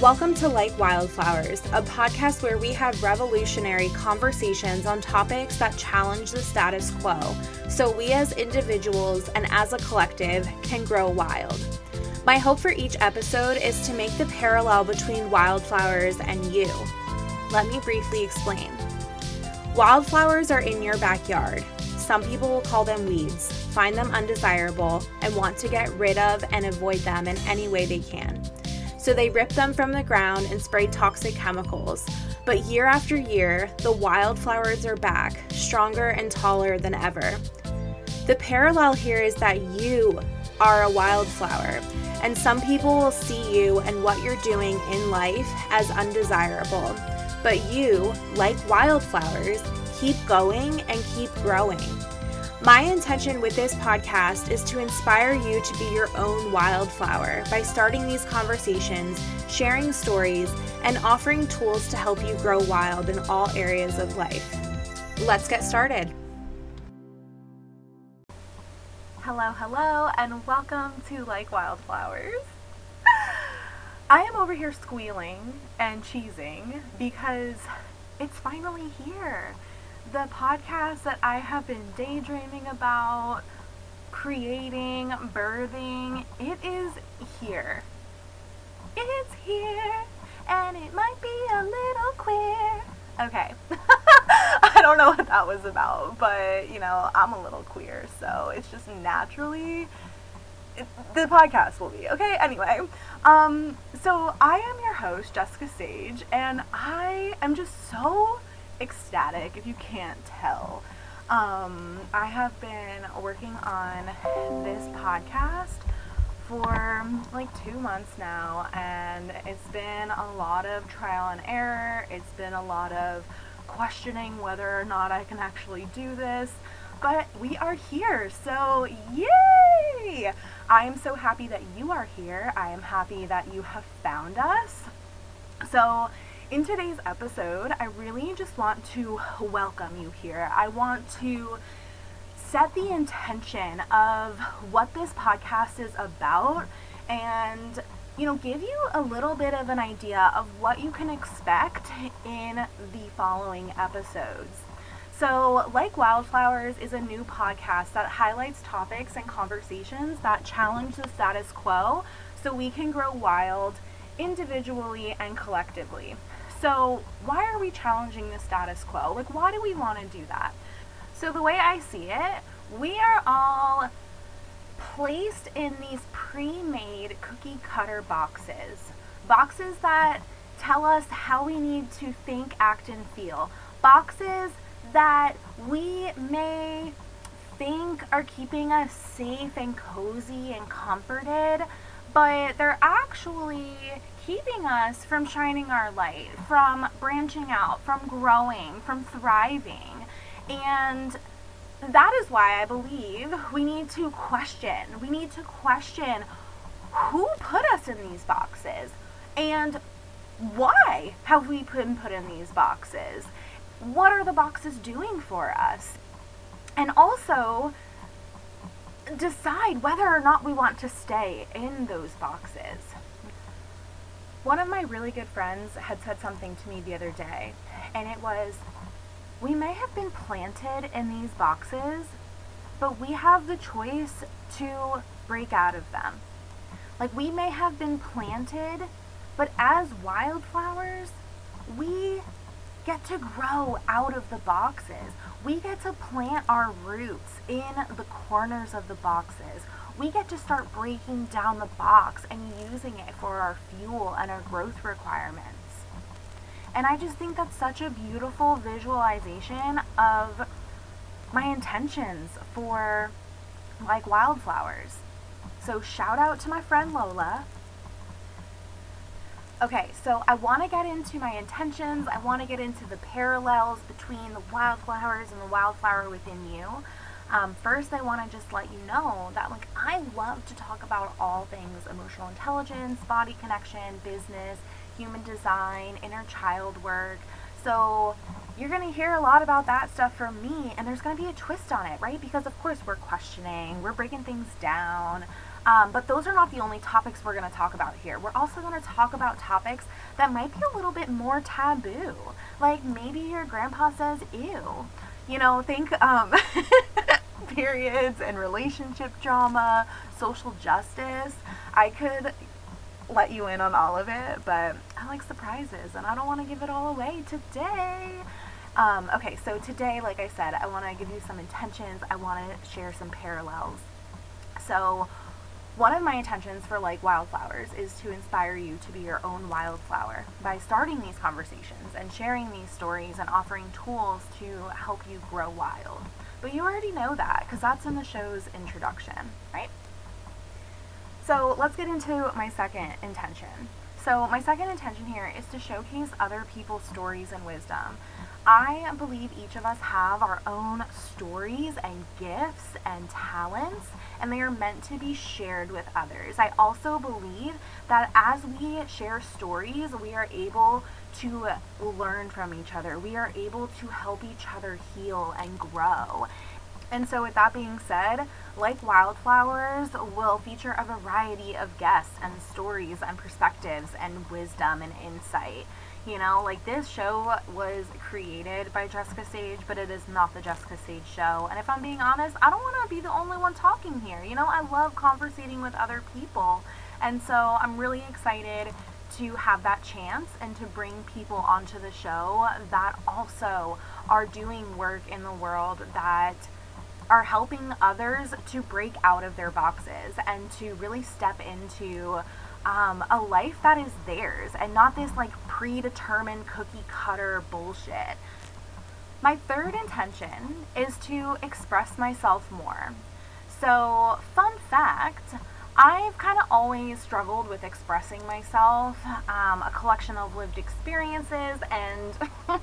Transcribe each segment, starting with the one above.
Welcome to Like Wildflowers, a podcast where we have revolutionary conversations on topics that challenge the status quo so we as individuals and as a collective can grow wild. My hope for each episode is to make the parallel between wildflowers and you. Let me briefly explain. Wildflowers are in your backyard. Some people will call them weeds, find them undesirable, and want to get rid of and avoid them in any way they can so they rip them from the ground and spray toxic chemicals. But year after year, the wildflowers are back, stronger and taller than ever. The parallel here is that you are a wildflower, and some people will see you and what you're doing in life as undesirable. But you, like wildflowers, keep going and keep growing. My intention with this podcast is to inspire you to be your own wildflower by starting these conversations, sharing stories, and offering tools to help you grow wild in all areas of life. Let's get started. Hello, hello, and welcome to Like Wildflowers. I am over here squealing and cheesing because it's finally here the podcast that I have been daydreaming about, creating, birthing, it is here. It's here, and it might be a little queer. Okay. I don't know what that was about, but you know, I'm a little queer, so it's just naturally it, the podcast will be. Okay, anyway. Um so I am your host, Jessica Sage, and I am just so ecstatic if you can't tell. Um, I have been working on this podcast for like two months now, and it's been a lot of trial and error. It's been a lot of questioning whether or not I can actually do this, but we are here, so yay! I am so happy that you are here. I am happy that you have found us. So, in today's episode, I really just want to welcome you here. I want to set the intention of what this podcast is about and you know give you a little bit of an idea of what you can expect in the following episodes. So, Like Wildflowers is a new podcast that highlights topics and conversations that challenge the status quo so we can grow wild individually and collectively. So, why are we challenging the status quo? Like, why do we want to do that? So, the way I see it, we are all placed in these pre made cookie cutter boxes. Boxes that tell us how we need to think, act, and feel. Boxes that we may think are keeping us safe and cozy and comforted, but they're actually keeping us from shining our light, from branching out, from growing, from thriving. And that is why I believe we need to question. We need to question who put us in these boxes and why have we been put in these boxes? What are the boxes doing for us? And also decide whether or not we want to stay in those boxes. One of my really good friends had said something to me the other day, and it was we may have been planted in these boxes, but we have the choice to break out of them. Like we may have been planted, but as wildflowers, we get to grow out of the boxes. We get to plant our roots in the corners of the boxes we get to start breaking down the box and using it for our fuel and our growth requirements. And I just think that's such a beautiful visualization of my intentions for like wildflowers. So shout out to my friend Lola. Okay, so I want to get into my intentions. I want to get into the parallels between the wildflowers and the wildflower within you. Um, first, I want to just let you know that like I love to talk about all things emotional intelligence, body connection, business, human design, inner child work. So you're going to hear a lot about that stuff from me, and there's going to be a twist on it, right? Because of course we're questioning, we're breaking things down. Um, but those are not the only topics we're going to talk about here. We're also going to talk about topics that might be a little bit more taboo. Like maybe your grandpa says, ew. You know, think um, periods and relationship drama, social justice. I could let you in on all of it, but I like surprises and I don't want to give it all away today. Um, okay, so today, like I said, I want to give you some intentions. I want to share some parallels. So, one of my intentions for Like Wildflowers is to inspire you to be your own wildflower by starting these conversations and sharing these stories and offering tools to help you grow wild. But you already know that because that's in the show's introduction, right? So let's get into my second intention. So, my second intention here is to showcase other people's stories and wisdom. I believe each of us have our own stories and gifts and talents, and they are meant to be shared with others. I also believe that as we share stories, we are able to learn from each other. We are able to help each other heal and grow. And so, with that being said, like Wildflowers will feature a variety of guests and stories and perspectives and wisdom and insight. You know, like this show was created by Jessica Sage, but it is not the Jessica Sage show. And if I'm being honest, I don't want to be the only one talking here. You know, I love conversating with other people. And so I'm really excited to have that chance and to bring people onto the show that also are doing work in the world that are helping others to break out of their boxes and to really step into um, a life that is theirs and not this like predetermined cookie cutter bullshit. My third intention is to express myself more. So, fun fact I've kind of always struggled with expressing myself, um, a collection of lived experiences, and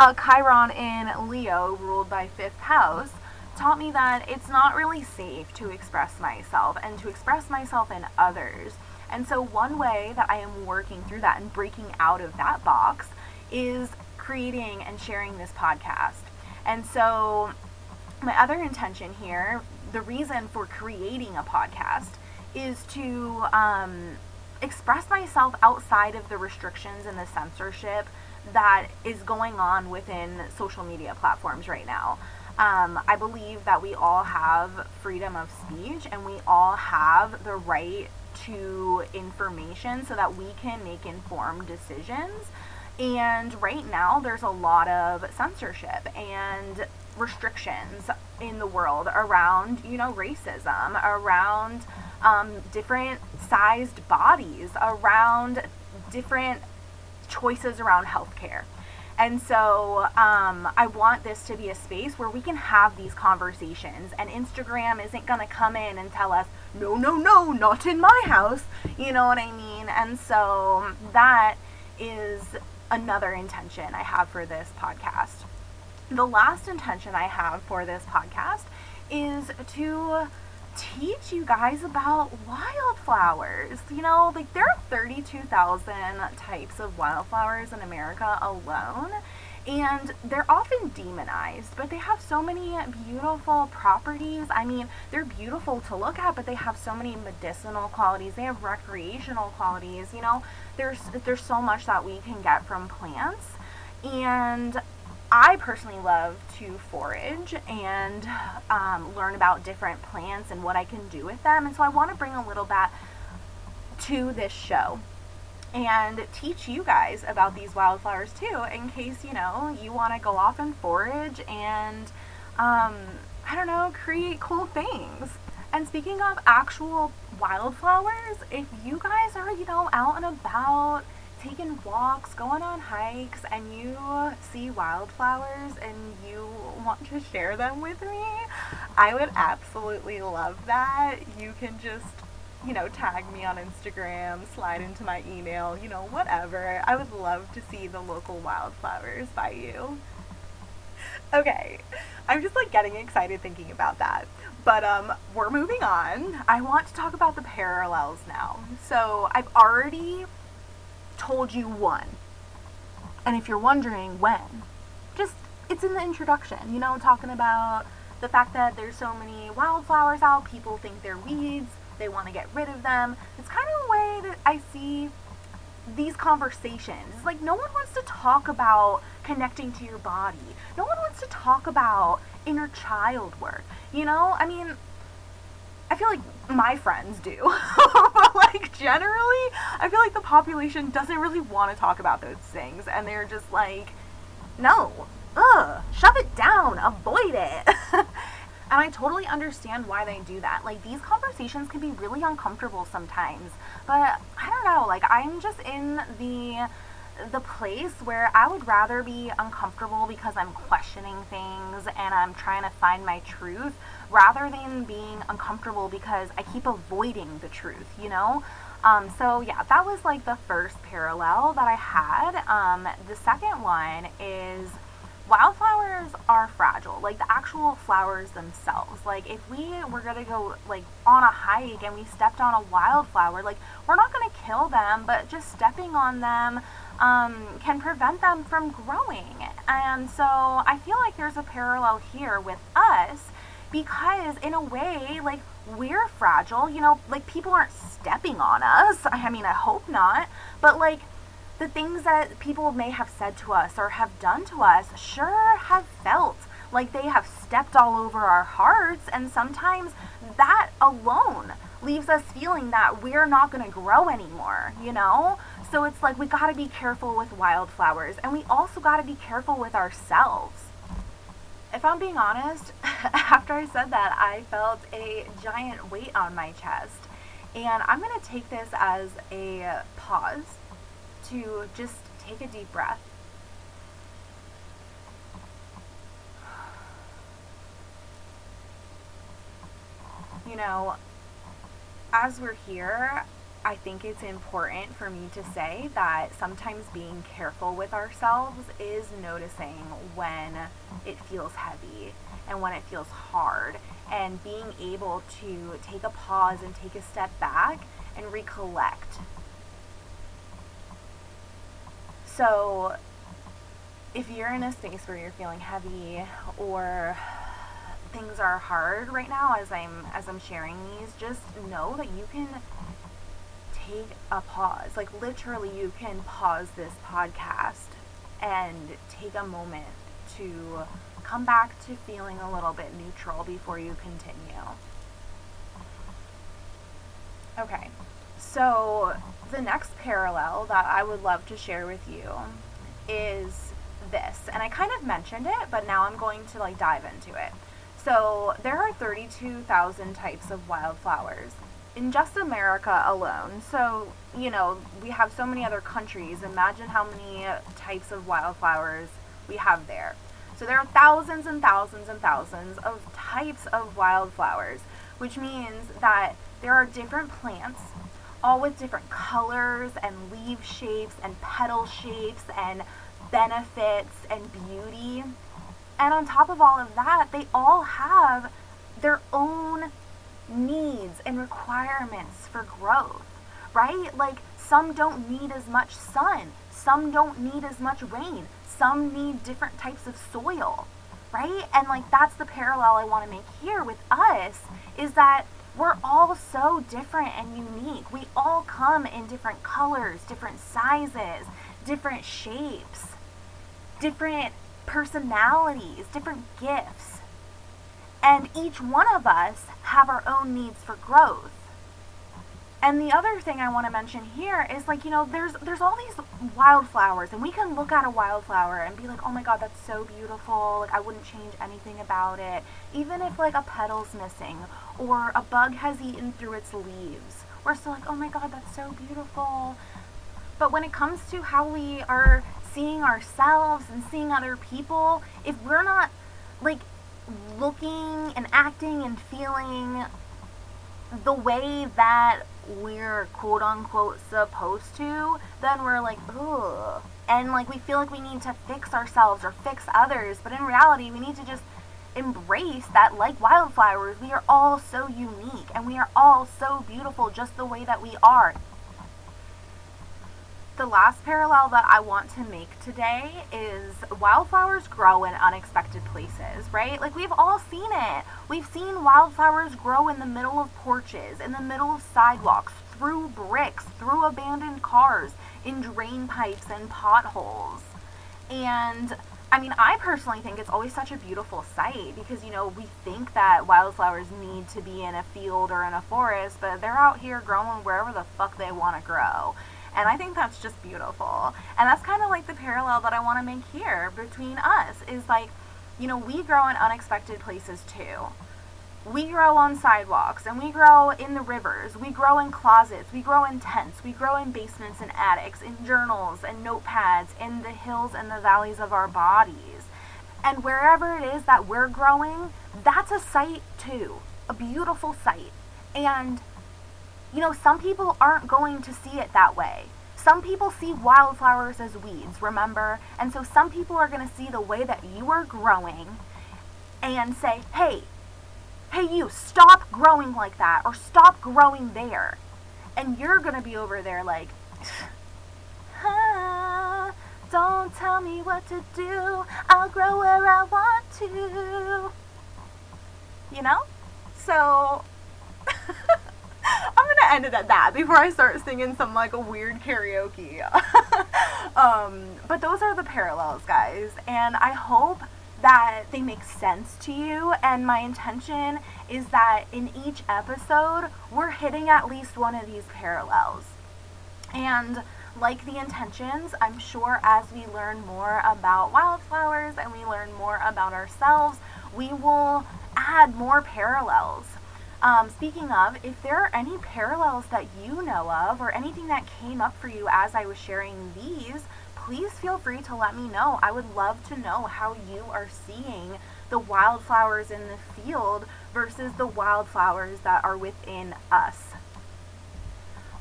a Chiron in Leo ruled by fifth house taught me that it's not really safe to express myself and to express myself in others. And so, one way that I am working through that and breaking out of that box is creating and sharing this podcast. And so, my other intention here, the reason for creating a podcast, is to um, express myself outside of the restrictions and the censorship that is going on within social media platforms right now. Um, I believe that we all have freedom of speech and we all have the right to information so that we can make informed decisions. And right now, there's a lot of censorship and restrictions in the world around, you know, racism, around um, different sized bodies, around different choices around healthcare. And so um, I want this to be a space where we can have these conversations, and Instagram isn't going to come in and tell us, no, no, no, not in my house. You know what I mean? And so that is another intention I have for this podcast. The last intention I have for this podcast is to teach you guys about wildflowers. You know, like there are 32,000 types of wildflowers in America alone. And they're often demonized, but they have so many beautiful properties. I mean, they're beautiful to look at, but they have so many medicinal qualities. They have recreational qualities. You know, there's there's so much that we can get from plants. And I personally love to forage and um, learn about different plants and what I can do with them. And so I want to bring a little bit to this show and teach you guys about these wildflowers too, in case you know you want to go off and forage and um, I don't know, create cool things. And speaking of actual wildflowers, if you guys are, you know, out and about taking walks, going on hikes, and you see wildflowers and you want to share them with me, I would absolutely love that. You can just, you know, tag me on Instagram, slide into my email, you know, whatever. I would love to see the local wildflowers by you. Okay, I'm just like getting excited thinking about that. But um, we're moving on. I want to talk about the parallels now. So I've already told you one. And if you're wondering when, just it's in the introduction, you know, talking about the fact that there's so many wildflowers out, people think they're weeds. they want to get rid of them. It's kind of a way that I see these conversations. It's like no one wants to talk about connecting to your body. No one wants to talk about inner child work. You know? I mean, I feel like my friends do. but like generally, I feel like the population doesn't really want to talk about those things and they're just like no. Ugh, shove it down, avoid it. and I totally understand why they do that. Like these conversations can be really uncomfortable sometimes. But I don't know, like I'm just in the the place where I would rather be uncomfortable because I'm questioning things and I'm trying to find my truth rather than being uncomfortable because I keep avoiding the truth, you know? Um, so yeah, that was like the first parallel that I had. Um, the second one is wildflowers are fragile, like the actual flowers themselves. Like if we were gonna go like on a hike and we stepped on a wildflower, like we're not gonna kill them, but just stepping on them um, can prevent them from growing. And so I feel like there's a parallel here with us because in a way, like we're fragile, you know, like people aren't stepping on us. I mean, I hope not, but like the things that people may have said to us or have done to us sure have felt like they have stepped all over our hearts, and sometimes that alone leaves us feeling that we're not going to grow anymore, you know? So it's like we got to be careful with wildflowers, and we also got to be careful with ourselves. If I'm being honest, after I said that, I felt a giant weight on my chest. And I'm to take this as a pause to just take a deep breath. You know, as we're here, I think it's important for me to say that sometimes being careful with ourselves is noticing when it feels heavy and when it feels hard. And being able to take a pause and take a step back and recollect. So, if you're in a space where you're feeling heavy or things are hard right now as I'm as I'm sharing these, just know that you can take a pause. Like literally you can pause this podcast and take a moment to come back to feeling a little bit neutral before you continue. Okay. So, the next parallel that I would love to share with you is this. And I kind of mentioned it, but now I'm going to like dive into it. So, there are 32,000 types of wildflowers in just America alone. So, you know, we have so many other countries. Imagine how many types of wildflowers we have there. So, there are thousands and thousands and thousands of types of wildflowers, which means that there are different plants all with different colors and leaf shapes and petal shapes and benefits and beauty. And on top of all of that, they all have their own needs and requirements for growth, right? Like some don't need as much sun, some don't need as much rain, some need different types of soil, right? And like that's the parallel I want to make here with us is that we're all so different and unique. We all come in different colors, different sizes, different shapes, different personalities, different gifts. And each one of us have our own needs for growth. And the other thing I want to mention here is like, you know, there's there's all these wildflowers and we can look at a wildflower and be like, "Oh my god, that's so beautiful. Like I wouldn't change anything about it." Even if like a petal's missing or a bug has eaten through its leaves. We're still like, "Oh my god, that's so beautiful." But when it comes to how we are seeing ourselves and seeing other people, if we're not like looking and acting and feeling the way that we're quote unquote supposed to, then we're like, ugh. And like we feel like we need to fix ourselves or fix others, but in reality, we need to just embrace that like wildflowers, we are all so unique and we are all so beautiful just the way that we are. The last parallel that I want to make today is wildflowers grow in unexpected places, right? Like we've all seen it. We've seen wildflowers grow in the middle of porches, in the middle of sidewalks, through bricks, through abandoned cars, in drain pipes and potholes. And I mean, I personally think it's always such a beautiful sight because, you know, we think that wildflowers need to be in a field or in a forest, but they're out here growing wherever the fuck they want to grow. And I think that's just beautiful. And that's kind of like the parallel that I want to make here between us is like, you know, we grow in unexpected places too. We grow on sidewalks and we grow in the rivers. We grow in closets. We grow in tents. We grow in basements and attics, in journals and notepads, in the hills and the valleys of our bodies. And wherever it is that we're growing, that's a sight too. A beautiful sight. And, you know, some people aren't going to see it that way. Some people see wildflowers as weeds, remember? And so some people are going to see the way that you are growing and say, hey, hey, you, stop growing like that, or stop growing there. And you're going to be over there like, ah, don't tell me what to do, I'll grow where I want to. You know? So, end it at that before I start singing some like a weird karaoke. um, but those are the parallels, guys. And I hope that they make sense to you. And my intention is that in each episode, we're hitting at least one of these parallels. And like the intentions, I'm sure as we learn more about wildflowers and we learn more about ourselves, we will add more parallels. Um, speaking of, if there are any parallels that you know of or anything that came up for you as I was sharing these, please feel free to let me know. I would love to know how you are seeing the wildflowers in the field versus the wildflowers that are within us.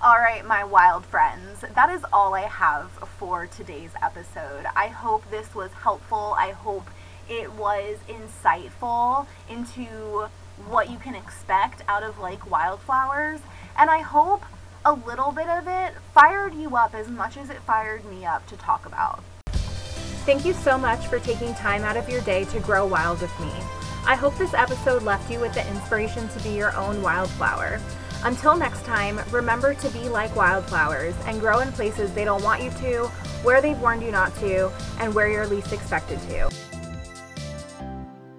All right, my wild friends, that is all I have for today's episode. I hope this was helpful. I hope it was insightful into what you can expect out of like wildflowers. And I hope a little bit of it fired you up as much as it fired me up to talk about. Thank you so much for taking time out of your day to grow wild with me. I hope this episode left you with the inspiration to be your own wildflower. Until next time, remember to be like wildflowers and grow in places they don't want you to, where they've warned you not to, and where you're least expected to.